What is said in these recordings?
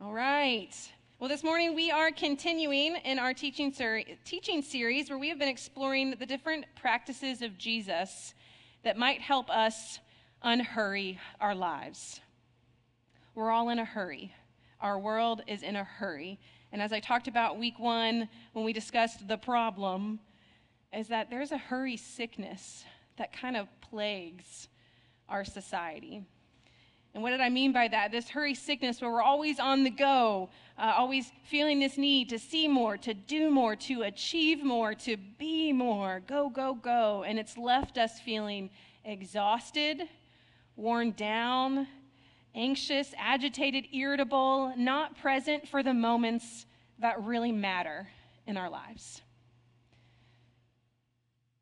All right. Well, this morning we are continuing in our teaching, ser- teaching series where we have been exploring the different practices of Jesus that might help us unhurry our lives. We're all in a hurry. Our world is in a hurry. And as I talked about week one when we discussed the problem, is that there's a hurry sickness that kind of plagues our society. And what did I mean by that? This hurry sickness where we're always on the go, uh, always feeling this need to see more, to do more, to achieve more, to be more, go, go, go. And it's left us feeling exhausted, worn down, anxious, agitated, irritable, not present for the moments that really matter in our lives.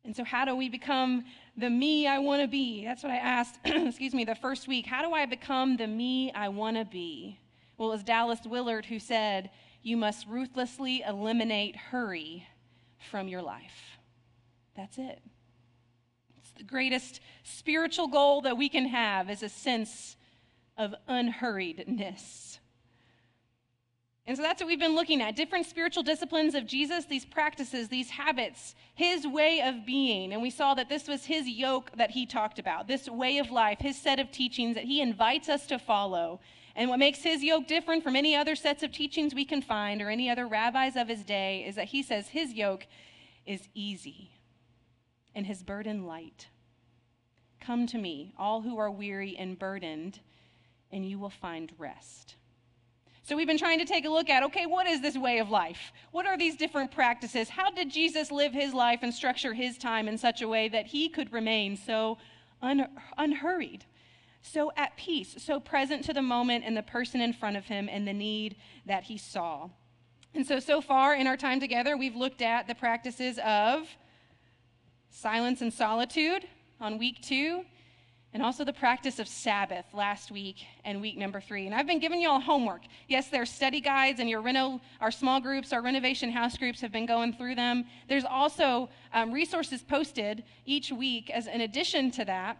And so, how do we become the me I want to be? That's what I asked, excuse me, the first week. How do I become the me I want to be? Well, it was Dallas Willard who said, You must ruthlessly eliminate hurry from your life. That's it. It's the greatest spiritual goal that we can have is a sense of unhurriedness. And so that's what we've been looking at different spiritual disciplines of Jesus, these practices, these habits, his way of being. And we saw that this was his yoke that he talked about, this way of life, his set of teachings that he invites us to follow. And what makes his yoke different from any other sets of teachings we can find or any other rabbis of his day is that he says his yoke is easy and his burden light. Come to me, all who are weary and burdened, and you will find rest. So we've been trying to take a look at okay, what is this way of life? What are these different practices? How did Jesus live his life and structure his time in such a way that he could remain so un- unhurried, so at peace, so present to the moment and the person in front of him and the need that he saw? And so, so far in our time together, we've looked at the practices of silence and solitude on week two and also the practice of Sabbath last week and week number three. And I've been giving you all homework. Yes, there's study guides, and your reno, our small groups, our renovation house groups have been going through them. There's also um, resources posted each week as an addition to that.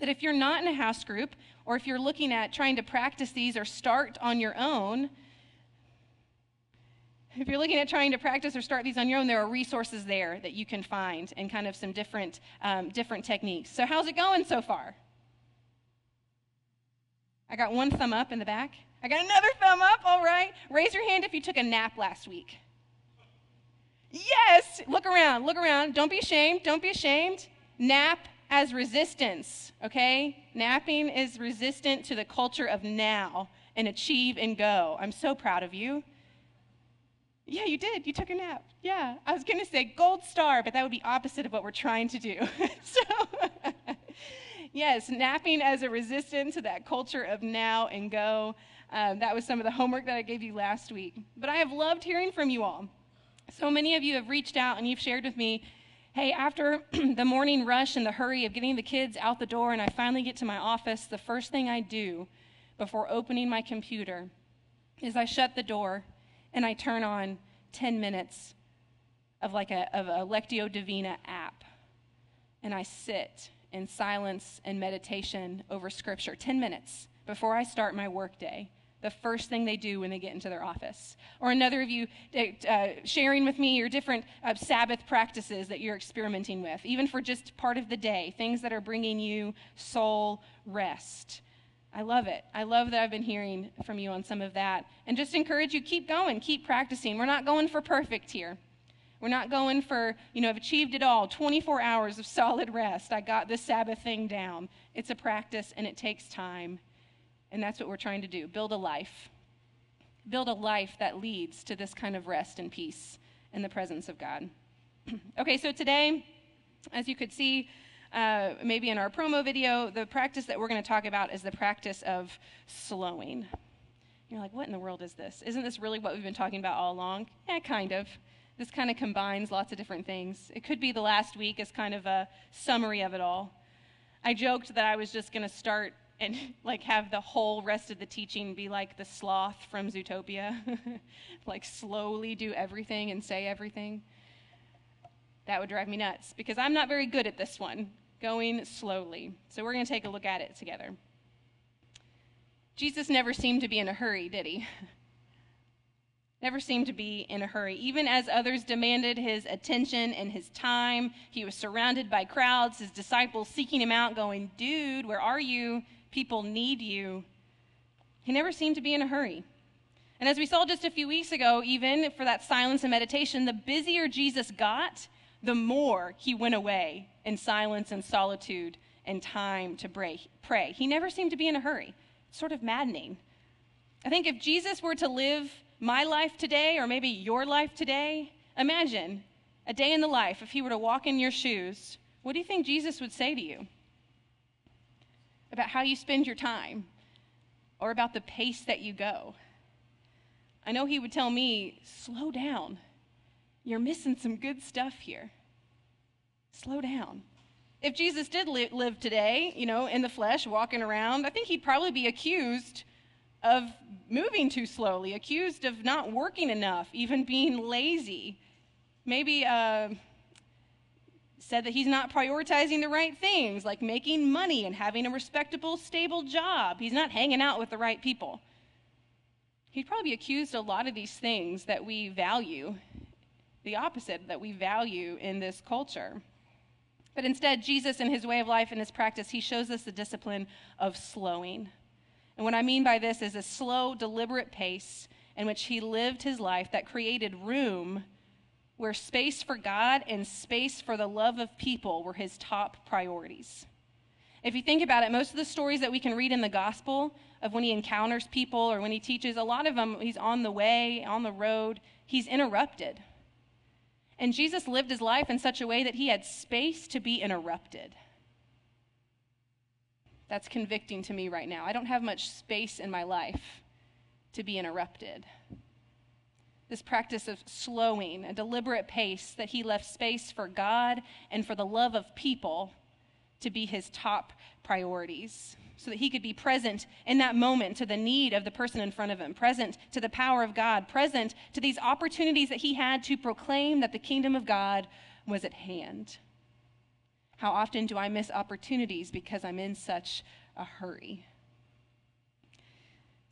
That if you're not in a house group, or if you're looking at trying to practice these or start on your own, if you're looking at trying to practice or start these on your own, there are resources there that you can find and kind of some different, um, different techniques. So, how's it going so far? I got one thumb up in the back. I got another thumb up, all right. Raise your hand if you took a nap last week. Yes, look around, look around. Don't be ashamed, don't be ashamed. Nap as resistance, okay? Napping is resistant to the culture of now and achieve and go. I'm so proud of you. Yeah, you did. You took a nap. Yeah. I was going to say gold star, but that would be opposite of what we're trying to do. so, yes, napping as a resistance to that culture of now and go. Um, that was some of the homework that I gave you last week. But I have loved hearing from you all. So many of you have reached out and you've shared with me hey, after the morning rush and the hurry of getting the kids out the door, and I finally get to my office, the first thing I do before opening my computer is I shut the door and I turn on 10 minutes of like a, of a Lectio Divina app. And I sit in silence and meditation over scripture 10 minutes before I start my workday. The first thing they do when they get into their office. Or another of you uh, sharing with me your different uh, Sabbath practices that you're experimenting with, even for just part of the day, things that are bringing you soul rest. I love it. I love that I've been hearing from you on some of that. And just encourage you keep going, keep practicing. We're not going for perfect here. We're not going for, you know, I've achieved it all 24 hours of solid rest. I got this Sabbath thing down. It's a practice and it takes time. And that's what we're trying to do build a life. Build a life that leads to this kind of rest and peace in the presence of God. okay, so today, as you could see, uh, maybe in our promo video, the practice that we're going to talk about is the practice of slowing. You're like, what in the world is this? Isn't this really what we've been talking about all along? Yeah, kind of. This kind of combines lots of different things. It could be the last week as kind of a summary of it all. I joked that I was just going to start and like have the whole rest of the teaching be like the sloth from Zootopia, like slowly do everything and say everything. That would drive me nuts because I'm not very good at this one going slowly. So we're going to take a look at it together. Jesus never seemed to be in a hurry, did he? never seemed to be in a hurry. Even as others demanded his attention and his time, he was surrounded by crowds, his disciples seeking him out, going, Dude, where are you? People need you. He never seemed to be in a hurry. And as we saw just a few weeks ago, even for that silence and meditation, the busier Jesus got, the more he went away in silence and solitude and time to pray. He never seemed to be in a hurry. It's sort of maddening. I think if Jesus were to live my life today, or maybe your life today, imagine a day in the life, if he were to walk in your shoes, what do you think Jesus would say to you? About how you spend your time, or about the pace that you go? I know he would tell me, slow down. You're missing some good stuff here. Slow down. If Jesus did li- live today, you know, in the flesh, walking around, I think he'd probably be accused of moving too slowly, accused of not working enough, even being lazy. Maybe uh, said that he's not prioritizing the right things, like making money and having a respectable, stable job. He's not hanging out with the right people. He'd probably be accused of a lot of these things that we value the opposite that we value in this culture. But instead, Jesus, in his way of life and his practice, he shows us the discipline of slowing. And what I mean by this is a slow, deliberate pace in which he lived his life that created room where space for God and space for the love of people were his top priorities. If you think about it, most of the stories that we can read in the gospel of when he encounters people or when he teaches, a lot of them, he's on the way, on the road, he's interrupted. And Jesus lived his life in such a way that he had space to be interrupted. That's convicting to me right now. I don't have much space in my life to be interrupted. This practice of slowing, a deliberate pace, that he left space for God and for the love of people to be his top priorities so that he could be present in that moment to the need of the person in front of him, present to the power of God, present to these opportunities that he had to proclaim that the kingdom of God was at hand. How often do I miss opportunities because I'm in such a hurry?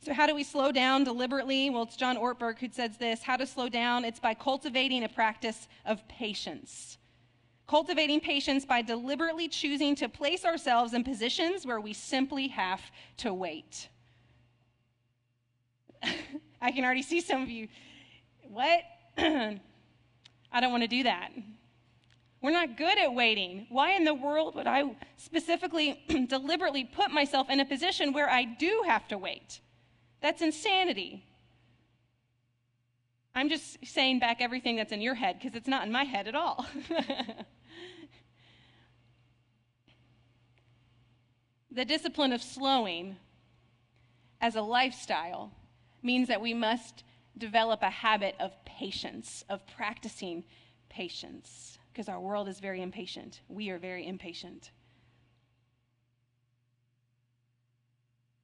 So, how do we slow down deliberately? Well, it's John Ortberg who says this how to slow down. It's by cultivating a practice of patience cultivating patience by deliberately choosing to place ourselves in positions where we simply have to wait. I can already see some of you. What? I don't want to do that. We're not good at waiting. Why in the world would I specifically, deliberately put myself in a position where I do have to wait? That's insanity. I'm just saying back everything that's in your head because it's not in my head at all. The discipline of slowing as a lifestyle means that we must develop a habit of patience, of practicing patience, because our world is very impatient. We are very impatient.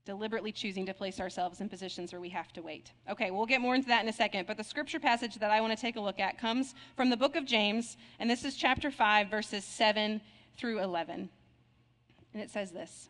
Deliberately choosing to place ourselves in positions where we have to wait. Okay, we'll get more into that in a second, but the scripture passage that I want to take a look at comes from the book of James, and this is chapter 5, verses 7 through 11. And it says this.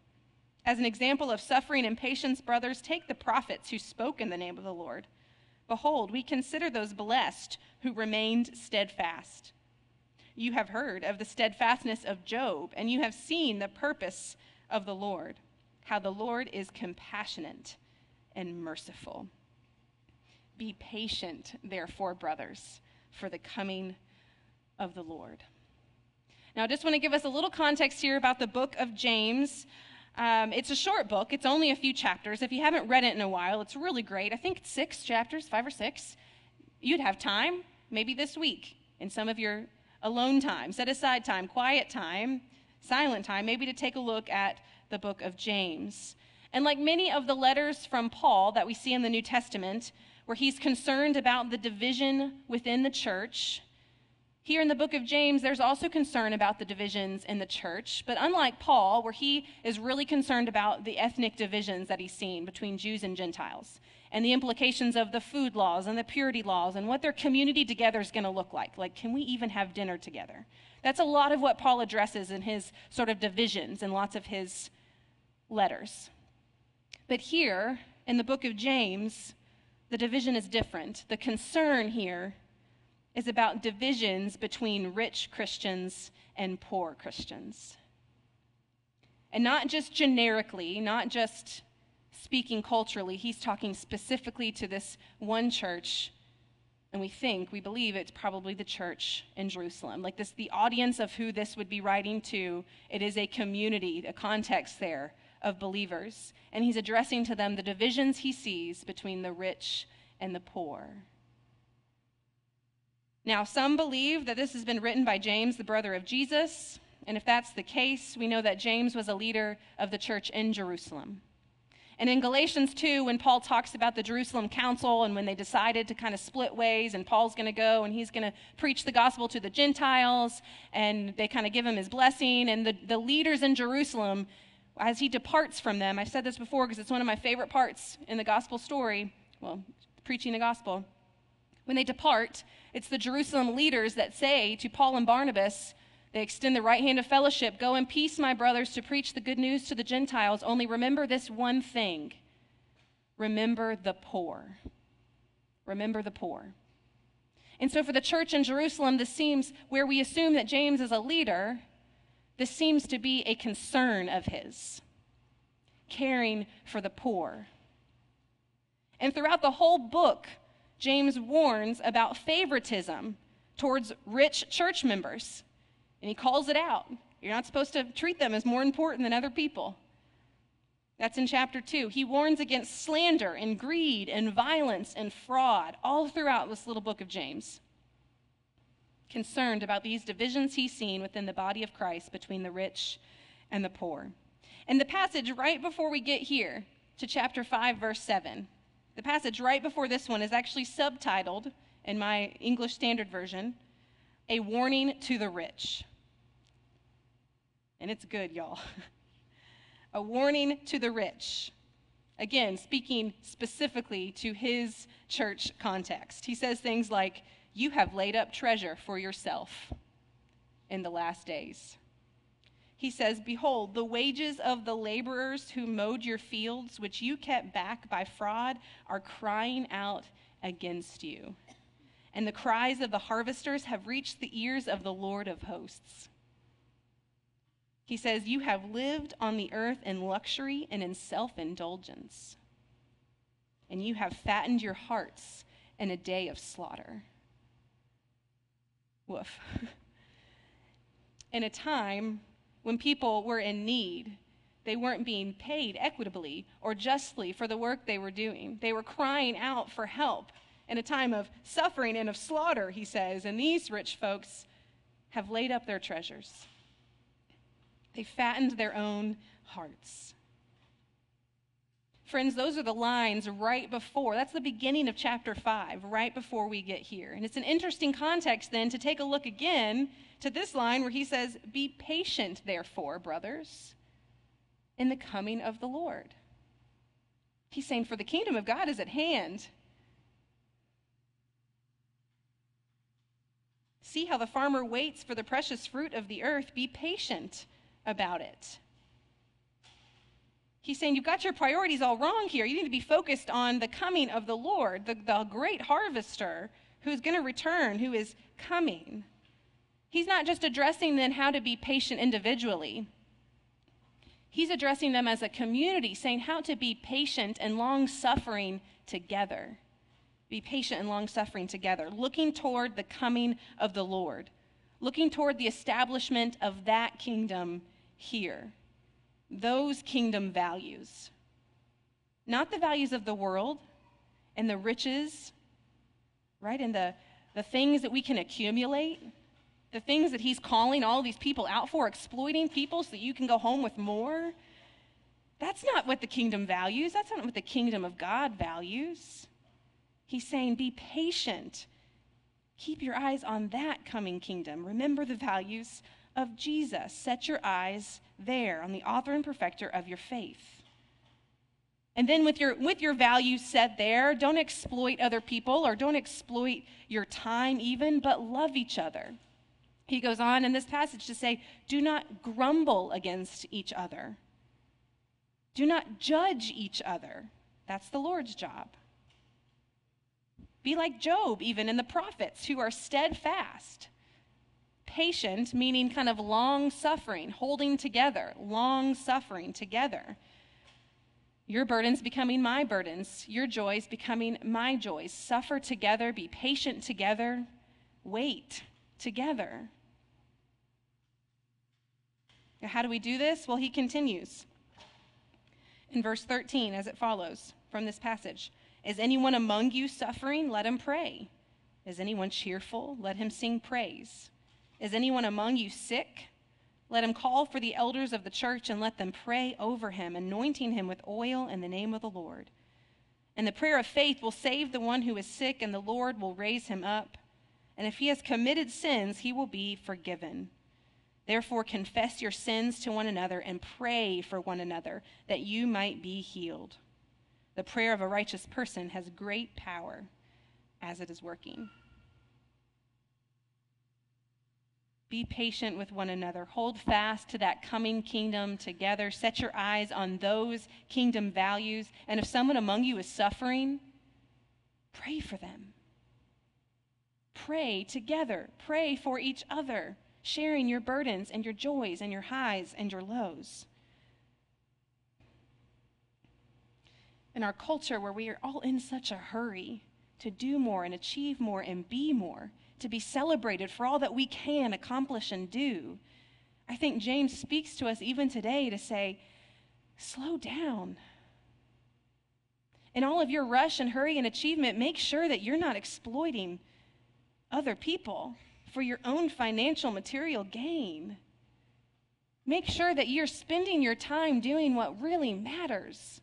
As an example of suffering and patience, brothers, take the prophets who spoke in the name of the Lord. Behold, we consider those blessed who remained steadfast. You have heard of the steadfastness of Job, and you have seen the purpose of the Lord, how the Lord is compassionate and merciful. Be patient, therefore, brothers, for the coming of the Lord. Now, I just want to give us a little context here about the book of James. Um, it's a short book, it's only a few chapters. If you haven't read it in a while, it's really great. I think six chapters, five or six. You'd have time, maybe this week, in some of your alone time, set aside time, quiet time, silent time, maybe to take a look at the book of James. And like many of the letters from Paul that we see in the New Testament, where he's concerned about the division within the church, Here in the book of James, there's also concern about the divisions in the church, but unlike Paul, where he is really concerned about the ethnic divisions that he's seen between Jews and Gentiles, and the implications of the food laws and the purity laws and what their community together is going to look like. Like, can we even have dinner together? That's a lot of what Paul addresses in his sort of divisions in lots of his letters. But here in the book of James, the division is different. The concern here is about divisions between rich Christians and poor Christians. And not just generically, not just speaking culturally, he's talking specifically to this one church. And we think, we believe it's probably the church in Jerusalem. Like this, the audience of who this would be writing to, it is a community, a context there of believers. And he's addressing to them the divisions he sees between the rich and the poor. Now, some believe that this has been written by James, the brother of Jesus. And if that's the case, we know that James was a leader of the church in Jerusalem. And in Galatians 2, when Paul talks about the Jerusalem council and when they decided to kind of split ways, and Paul's going to go and he's going to preach the gospel to the Gentiles, and they kind of give him his blessing, and the, the leaders in Jerusalem, as he departs from them, I've said this before because it's one of my favorite parts in the gospel story, well, preaching the gospel. When they depart, it's the Jerusalem leaders that say to Paul and Barnabas, they extend the right hand of fellowship. Go in peace, my brothers, to preach the good news to the Gentiles. Only remember this one thing remember the poor. Remember the poor. And so, for the church in Jerusalem, this seems where we assume that James is a leader, this seems to be a concern of his caring for the poor. And throughout the whole book, James warns about favoritism towards rich church members. And he calls it out. You're not supposed to treat them as more important than other people. That's in chapter 2. He warns against slander and greed and violence and fraud all throughout this little book of James. Concerned about these divisions he's seen within the body of Christ between the rich and the poor. And the passage right before we get here to chapter 5, verse 7, the passage right before this one is actually subtitled in my English Standard Version, A Warning to the Rich and it's good, y'all. a warning to the rich. Again, speaking specifically to his church context. He says things like, You have laid up treasure for yourself in the last days. He says, Behold, the wages of the laborers who mowed your fields, which you kept back by fraud, are crying out against you. And the cries of the harvesters have reached the ears of the Lord of hosts. He says, You have lived on the earth in luxury and in self indulgence, and you have fattened your hearts in a day of slaughter. Woof. in a time when people were in need, they weren't being paid equitably or justly for the work they were doing. They were crying out for help in a time of suffering and of slaughter, he says, and these rich folks have laid up their treasures. They fattened their own hearts. Friends, those are the lines right before. That's the beginning of chapter 5, right before we get here. And it's an interesting context then to take a look again to this line where he says, Be patient, therefore, brothers, in the coming of the Lord. He's saying, For the kingdom of God is at hand. See how the farmer waits for the precious fruit of the earth. Be patient about it. He's saying you've got your priorities all wrong here. You need to be focused on the coming of the Lord, the, the great harvester who's going to return, who is coming. He's not just addressing then how to be patient individually. He's addressing them as a community, saying how to be patient and long suffering together. Be patient and long suffering together, looking toward the coming of the Lord, looking toward the establishment of that kingdom here. Those kingdom values. Not the values of the world and the riches, right? And the, the things that we can accumulate, the things that he's calling all these people out for, exploiting people so that you can go home with more. That's not what the kingdom values. That's not what the kingdom of God values. He's saying, be patient. Keep your eyes on that coming kingdom. Remember the values of Jesus. Set your eyes there on the author and perfecter of your faith. And then with your with your values set there, don't exploit other people or don't exploit your time even, but love each other. He goes on in this passage to say, "Do not grumble against each other. Do not judge each other. That's the Lord's job. Be like Job, even in the prophets, who are steadfast, patient, meaning kind of long suffering, holding together, long suffering together. Your burdens becoming my burdens, your joys becoming my joys. Suffer together, be patient together, wait together. How do we do this? Well, he continues in verse 13 as it follows from this passage Is anyone among you suffering? Let him pray. Is anyone cheerful? Let him sing praise. Is anyone among you sick? Let him call for the elders of the church and let them pray over him, anointing him with oil in the name of the Lord. And the prayer of faith will save the one who is sick, and the Lord will raise him up. And if he has committed sins, he will be forgiven. Therefore, confess your sins to one another and pray for one another that you might be healed. The prayer of a righteous person has great power as it is working. Be patient with one another. Hold fast to that coming kingdom together. Set your eyes on those kingdom values. And if someone among you is suffering, pray for them. Pray together. Pray for each other sharing your burdens and your joys and your highs and your lows. In our culture where we are all in such a hurry to do more and achieve more and be more, to be celebrated for all that we can accomplish and do, I think James speaks to us even today to say, slow down. In all of your rush and hurry and achievement, make sure that you're not exploiting other people for your own financial material gain. Make sure that you're spending your time doing what really matters,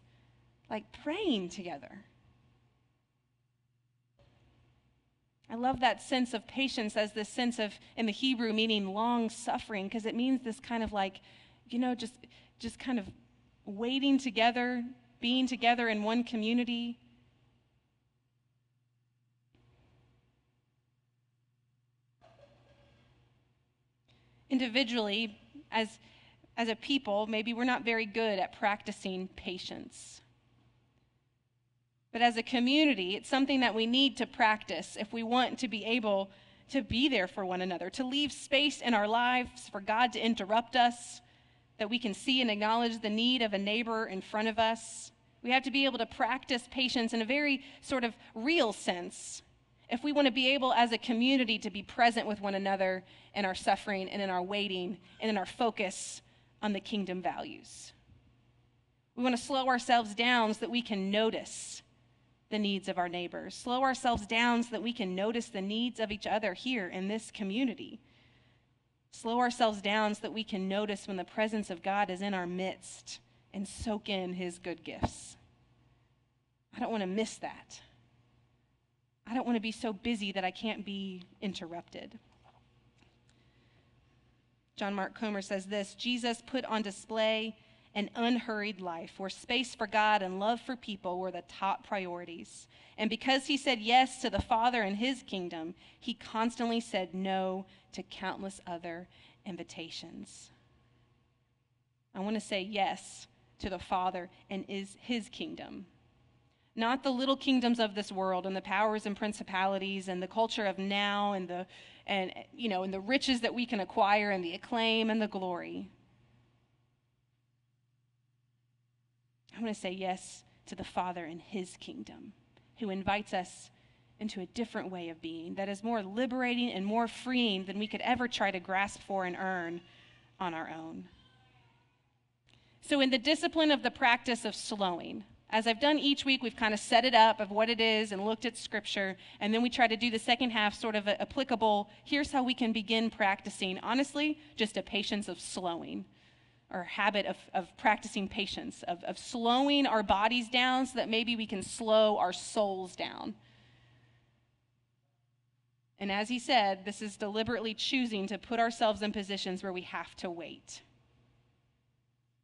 like praying together. I love that sense of patience as this sense of, in the Hebrew, meaning long suffering, because it means this kind of like, you know, just, just kind of waiting together, being together in one community. individually, as, as a people, maybe we're not very good at practicing patience. But as a community, it's something that we need to practice if we want to be able to be there for one another, to leave space in our lives for God to interrupt us, that we can see and acknowledge the need of a neighbor in front of us. We have to be able to practice patience in a very sort of real sense if we want to be able as a community to be present with one another in our suffering and in our waiting and in our focus on the kingdom values. We want to slow ourselves down so that we can notice the needs of our neighbors, slow ourselves down so that we can notice the needs of each other here in this community. Slow ourselves down so that we can notice when the presence of God is in our midst and soak in his good gifts. I don't want to miss that. I don't want to be so busy that I can't be interrupted. John Mark Comer says this Jesus put on display an unhurried life where space for God and love for people were the top priorities. And because he said yes to the Father and his kingdom, he constantly said no to countless other invitations. I want to say yes to the Father and is his kingdom not the little kingdoms of this world and the powers and principalities and the culture of now and the and you know and the riches that we can acquire and the acclaim and the glory i want to say yes to the father and his kingdom who invites us into a different way of being that is more liberating and more freeing than we could ever try to grasp for and earn on our own so in the discipline of the practice of slowing as I've done each week, we've kind of set it up of what it is and looked at scripture. And then we try to do the second half sort of applicable. Here's how we can begin practicing. Honestly, just a patience of slowing or habit of, of practicing patience, of, of slowing our bodies down so that maybe we can slow our souls down. And as he said, this is deliberately choosing to put ourselves in positions where we have to wait.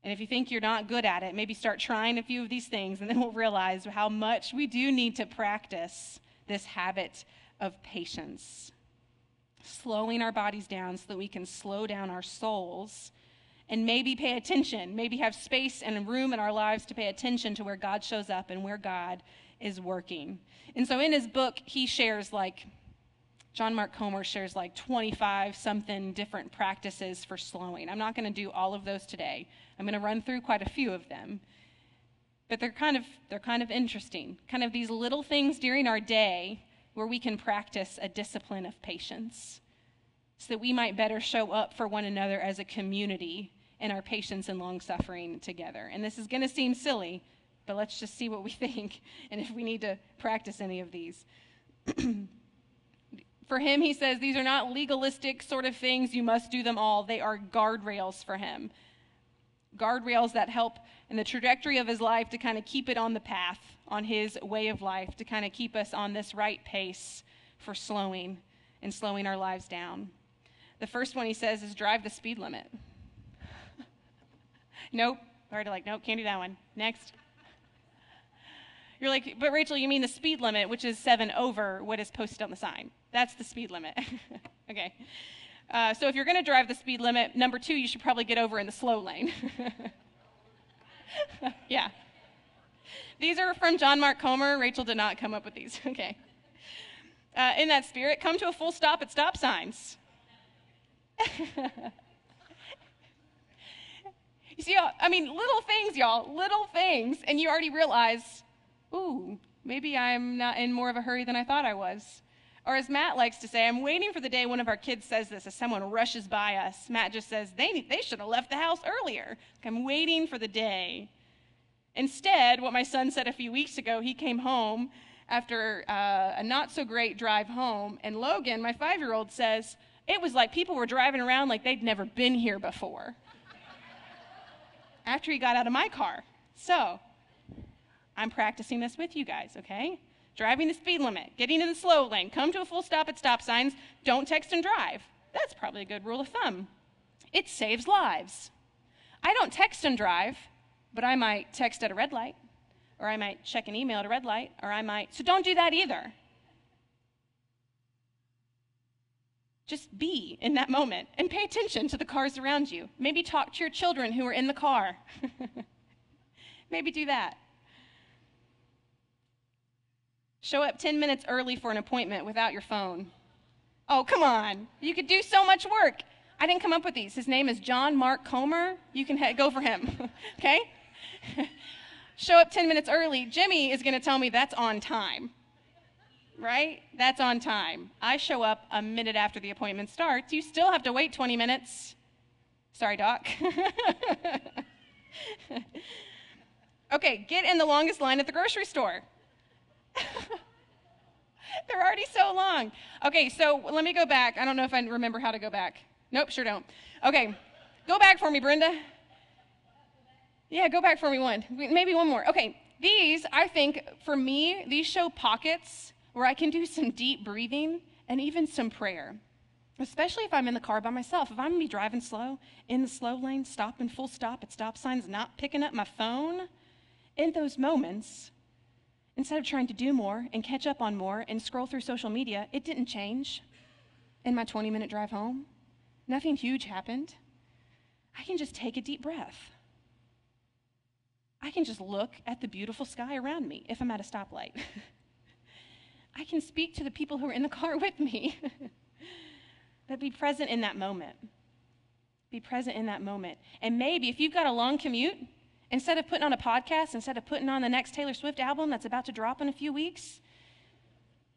And if you think you're not good at it, maybe start trying a few of these things, and then we'll realize how much we do need to practice this habit of patience. Slowing our bodies down so that we can slow down our souls and maybe pay attention, maybe have space and room in our lives to pay attention to where God shows up and where God is working. And so in his book, he shares like, John Mark Comer shares like 25 something different practices for slowing. I'm not going to do all of those today. I'm going to run through quite a few of them. But they're kind of they're kind of interesting. Kind of these little things during our day where we can practice a discipline of patience so that we might better show up for one another as a community in our patience and long suffering together. And this is going to seem silly, but let's just see what we think and if we need to practice any of these. for him, he says these are not legalistic sort of things. You must do them all. They are guardrails for him. Guardrails that help in the trajectory of his life to kind of keep it on the path, on his way of life, to kind of keep us on this right pace for slowing and slowing our lives down. The first one he says is drive the speed limit. nope. Already like, nope, can't do that one. Next. You're like, but Rachel, you mean the speed limit, which is seven over what is posted on the sign. That's the speed limit. okay. Uh, so if you're going to drive the speed limit, number two, you should probably get over in the slow lane. yeah. These are from John Mark Comer. Rachel did not come up with these. okay. Uh, in that spirit, come to a full stop at stop signs. you see, I mean, little things, y'all, little things, and you already realize, ooh, maybe I'm not in more of a hurry than I thought I was. Or as Matt likes to say, I'm waiting for the day one of our kids says this as someone rushes by us. Matt just says, they, they should have left the house earlier. I'm waiting for the day. Instead, what my son said a few weeks ago, he came home after uh, a not so great drive home, and Logan, my five year old, says, It was like people were driving around like they'd never been here before. after he got out of my car. So, I'm practicing this with you guys, okay? driving the speed limit, getting in the slow lane, come to a full stop at stop signs, don't text and drive. That's probably a good rule of thumb. It saves lives. I don't text and drive, but I might text at a red light, or I might check an email at a red light, or I might. So don't do that either. Just be in that moment and pay attention to the cars around you. Maybe talk to your children who are in the car. Maybe do that. Show up 10 minutes early for an appointment without your phone. Oh, come on. You could do so much work. I didn't come up with these. His name is John Mark Comer. You can go for him, okay? Show up 10 minutes early. Jimmy is going to tell me that's on time, right? That's on time. I show up a minute after the appointment starts. You still have to wait 20 minutes. Sorry, Doc. okay, get in the longest line at the grocery store. They're already so long. Okay, so let me go back. I don't know if I remember how to go back. Nope, sure don't. Okay, go back for me, Brenda. Yeah, go back for me one. Maybe one more. Okay, these, I think, for me, these show pockets where I can do some deep breathing and even some prayer. Especially if I'm in the car by myself. If I'm gonna be driving slow, in the slow lane, stopping full stop at stop signs, not picking up my phone, in those moments, Instead of trying to do more and catch up on more and scroll through social media, it didn't change in my 20 minute drive home. Nothing huge happened. I can just take a deep breath. I can just look at the beautiful sky around me if I'm at a stoplight. I can speak to the people who are in the car with me. but be present in that moment. Be present in that moment. And maybe if you've got a long commute, Instead of putting on a podcast, instead of putting on the next Taylor Swift album that's about to drop in a few weeks,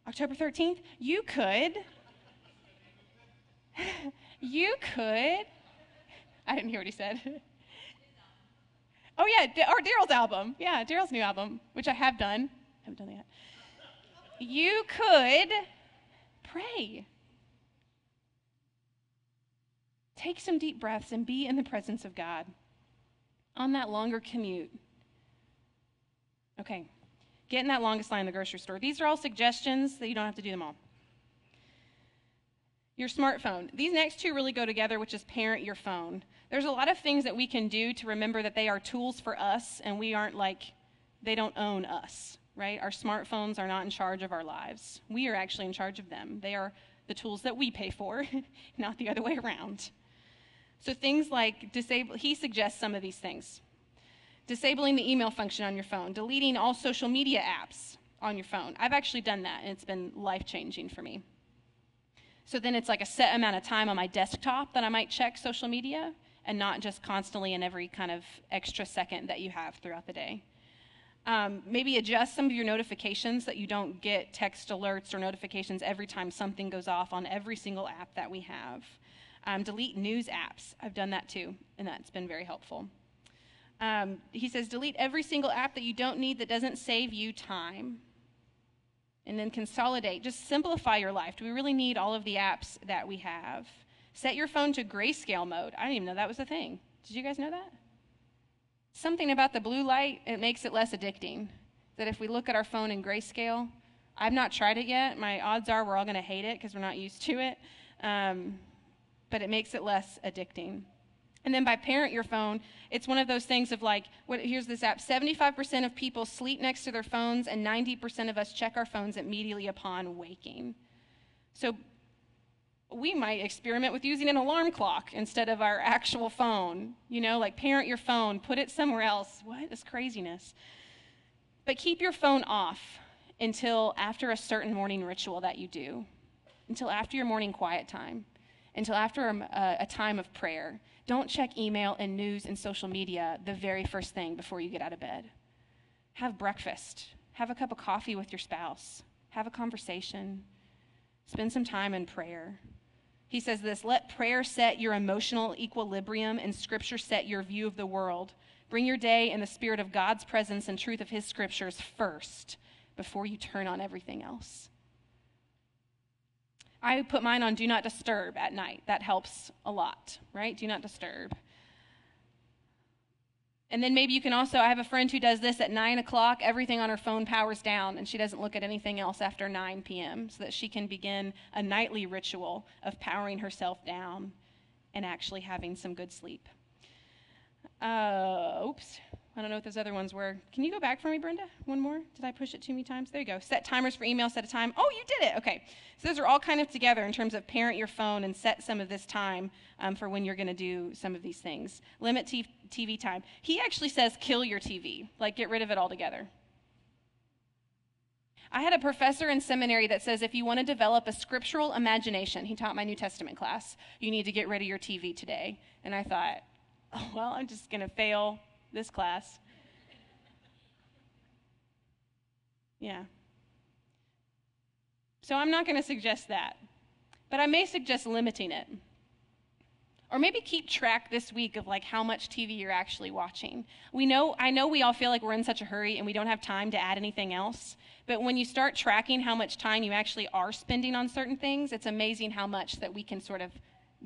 October 13th, you could, you could, I didn't hear what he said. oh, yeah, or Daryl's album. Yeah, Daryl's new album, which I have done. I haven't done that yet. You could pray. Take some deep breaths and be in the presence of God on that longer commute. Okay, get in that longest line in the grocery store. These are all suggestions that you don't have to do them all. Your smartphone. These next two really go together, which is parent your phone. There's a lot of things that we can do to remember that they are tools for us and we aren't like, they don't own us, right? Our smartphones are not in charge of our lives. We are actually in charge of them. They are the tools that we pay for, not the other way around. So things like disable, he suggests some of these things. Disabling the email function on your phone, deleting all social media apps on your phone. I've actually done that and it's been life changing for me. So then it's like a set amount of time on my desktop that I might check social media and not just constantly in every kind of extra second that you have throughout the day. Um, maybe adjust some of your notifications that you don't get text alerts or notifications every time something goes off on every single app that we have. Um, delete news apps. I've done that too, and that's been very helpful. Um, he says, delete every single app that you don't need that doesn't save you time. And then consolidate. Just simplify your life. Do we really need all of the apps that we have? Set your phone to grayscale mode. I didn't even know that was a thing. Did you guys know that? Something about the blue light, it makes it less addicting. That if we look at our phone in grayscale, I've not tried it yet. My odds are we're all going to hate it because we're not used to it. Um, but it makes it less addicting. And then by parent your phone, it's one of those things of like, what, here's this app 75% of people sleep next to their phones, and 90% of us check our phones immediately upon waking. So we might experiment with using an alarm clock instead of our actual phone. You know, like parent your phone, put it somewhere else. What is craziness? But keep your phone off until after a certain morning ritual that you do, until after your morning quiet time, until after um, a, a time of prayer. Don't check email and news and social media the very first thing before you get out of bed. Have breakfast, have a cup of coffee with your spouse, have a conversation, spend some time in prayer. He says this let prayer set your emotional equilibrium and scripture set your view of the world. Bring your day in the spirit of God's presence and truth of his scriptures first before you turn on everything else. I put mine on do not disturb at night. That helps a lot, right? Do not disturb. And then maybe you can also, I have a friend who does this at 9 o'clock. Everything on her phone powers down, and she doesn't look at anything else after 9 p.m. so that she can begin a nightly ritual of powering herself down and actually having some good sleep. Uh, oops. I don't know what those other ones were. Can you go back for me, Brenda? One more? Did I push it too many times? There you go. Set timers for email, set a time. Oh, you did it. Okay. So those are all kind of together in terms of parent your phone and set some of this time um, for when you're going to do some of these things. Limit t- TV time. He actually says kill your TV, like get rid of it altogether. I had a professor in seminary that says if you want to develop a scriptural imagination, he taught my New Testament class, you need to get rid of your TV today. And I thought, oh, well, I'm just going to fail this class. Yeah. So I'm not going to suggest that. But I may suggest limiting it. Or maybe keep track this week of like how much TV you're actually watching. We know I know we all feel like we're in such a hurry and we don't have time to add anything else, but when you start tracking how much time you actually are spending on certain things, it's amazing how much that we can sort of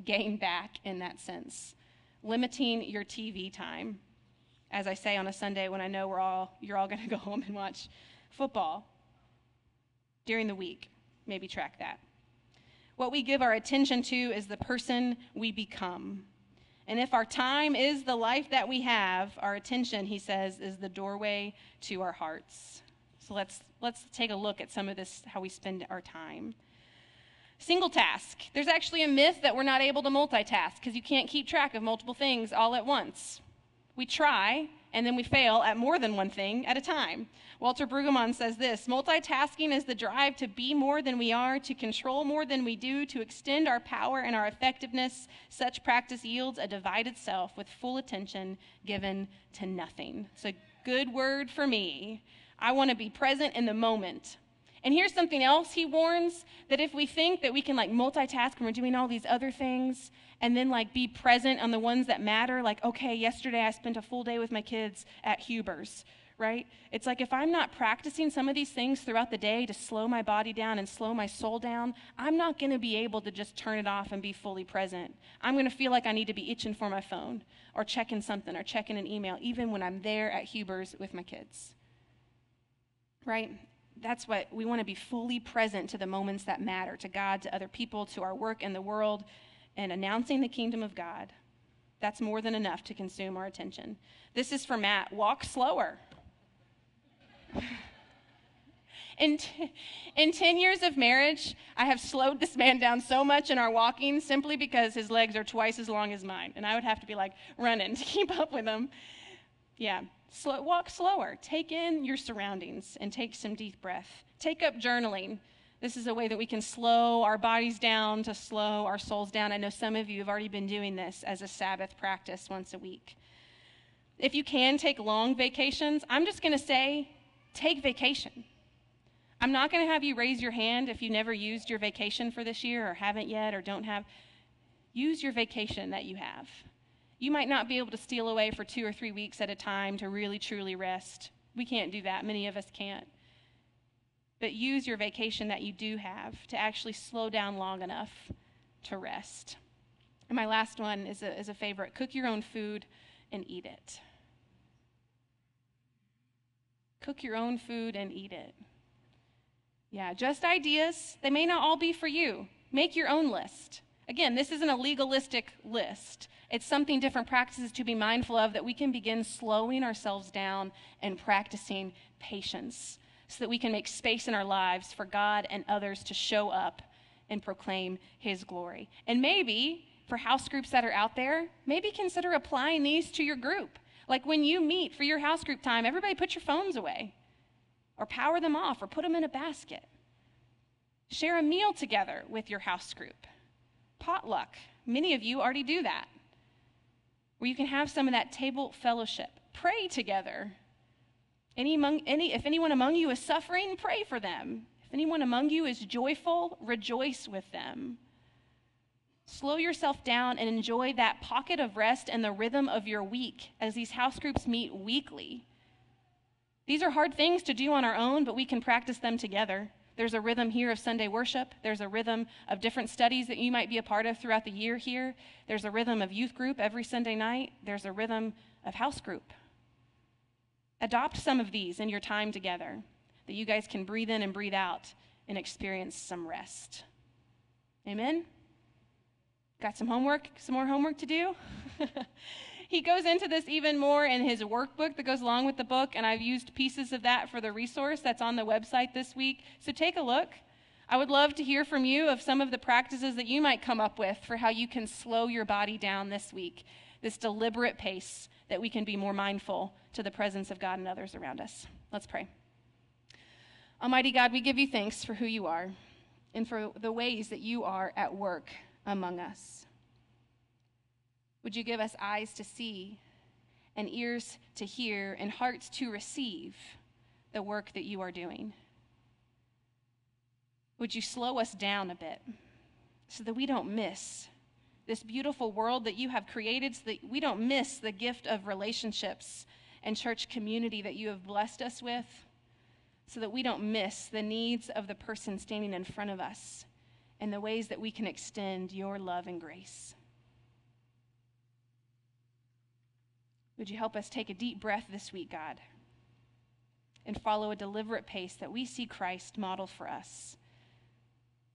gain back in that sense. Limiting your TV time as I say on a Sunday when I know we're all you're all going to go home and watch football during the week. Maybe track that. What we give our attention to is the person we become. And if our time is the life that we have, our attention, he says, is the doorway to our hearts. So let's let's take a look at some of this how we spend our time. Single task. There's actually a myth that we're not able to multitask because you can't keep track of multiple things all at once. We try, and then we fail at more than one thing at a time. Walter Brueggemann says this multitasking is the drive to be more than we are, to control more than we do, to extend our power and our effectiveness. Such practice yields a divided self with full attention given to nothing. It's a good word for me. I want to be present in the moment. And here's something else he warns that if we think that we can like multitask and we're doing all these other things and then like be present on the ones that matter, like, okay, yesterday I spent a full day with my kids at Huber's, right? It's like if I'm not practicing some of these things throughout the day to slow my body down and slow my soul down, I'm not going to be able to just turn it off and be fully present. I'm going to feel like I need to be itching for my phone or checking something or checking an email, even when I'm there at Huber's with my kids, right? That's what we want to be fully present to the moments that matter to God, to other people, to our work in the world, and announcing the kingdom of God. That's more than enough to consume our attention. This is for Matt. Walk slower. In, t- in 10 years of marriage, I have slowed this man down so much in our walking simply because his legs are twice as long as mine. And I would have to be like running to keep up with him. Yeah, Slow, walk slower. Take in your surroundings and take some deep breath. Take up journaling. This is a way that we can slow our bodies down to slow our souls down. I know some of you have already been doing this as a Sabbath practice once a week. If you can take long vacations, I'm just going to say take vacation. I'm not going to have you raise your hand if you never used your vacation for this year or haven't yet or don't have. Use your vacation that you have. You might not be able to steal away for two or three weeks at a time to really truly rest. We can't do that. Many of us can't. But use your vacation that you do have to actually slow down long enough to rest. And my last one is a, is a favorite cook your own food and eat it. Cook your own food and eat it. Yeah, just ideas. They may not all be for you. Make your own list. Again, this isn't a legalistic list. It's something different practices to be mindful of that we can begin slowing ourselves down and practicing patience so that we can make space in our lives for God and others to show up and proclaim His glory. And maybe for house groups that are out there, maybe consider applying these to your group. Like when you meet for your house group time, everybody put your phones away or power them off or put them in a basket. Share a meal together with your house group. Potluck. Many of you already do that where you can have some of that table fellowship. Pray together. Any among, any, if anyone among you is suffering, pray for them. If anyone among you is joyful, rejoice with them. Slow yourself down and enjoy that pocket of rest and the rhythm of your week as these house groups meet weekly. These are hard things to do on our own, but we can practice them together. There's a rhythm here of Sunday worship. There's a rhythm of different studies that you might be a part of throughout the year here. There's a rhythm of youth group every Sunday night. There's a rhythm of house group. Adopt some of these in your time together that you guys can breathe in and breathe out and experience some rest. Amen? Got some homework, some more homework to do? he goes into this even more in his workbook that goes along with the book, and I've used pieces of that for the resource that's on the website this week. So take a look. I would love to hear from you of some of the practices that you might come up with for how you can slow your body down this week, this deliberate pace that we can be more mindful to the presence of God and others around us. Let's pray. Almighty God, we give you thanks for who you are and for the ways that you are at work among us. Would you give us eyes to see and ears to hear and hearts to receive the work that you are doing? Would you slow us down a bit so that we don't miss this beautiful world that you have created, so that we don't miss the gift of relationships and church community that you have blessed us with, so that we don't miss the needs of the person standing in front of us and the ways that we can extend your love and grace? Would you help us take a deep breath this week, God, and follow a deliberate pace that we see Christ model for us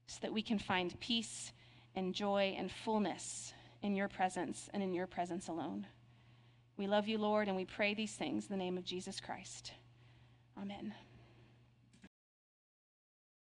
so that we can find peace and joy and fullness in your presence and in your presence alone. We love you, Lord, and we pray these things in the name of Jesus Christ. Amen.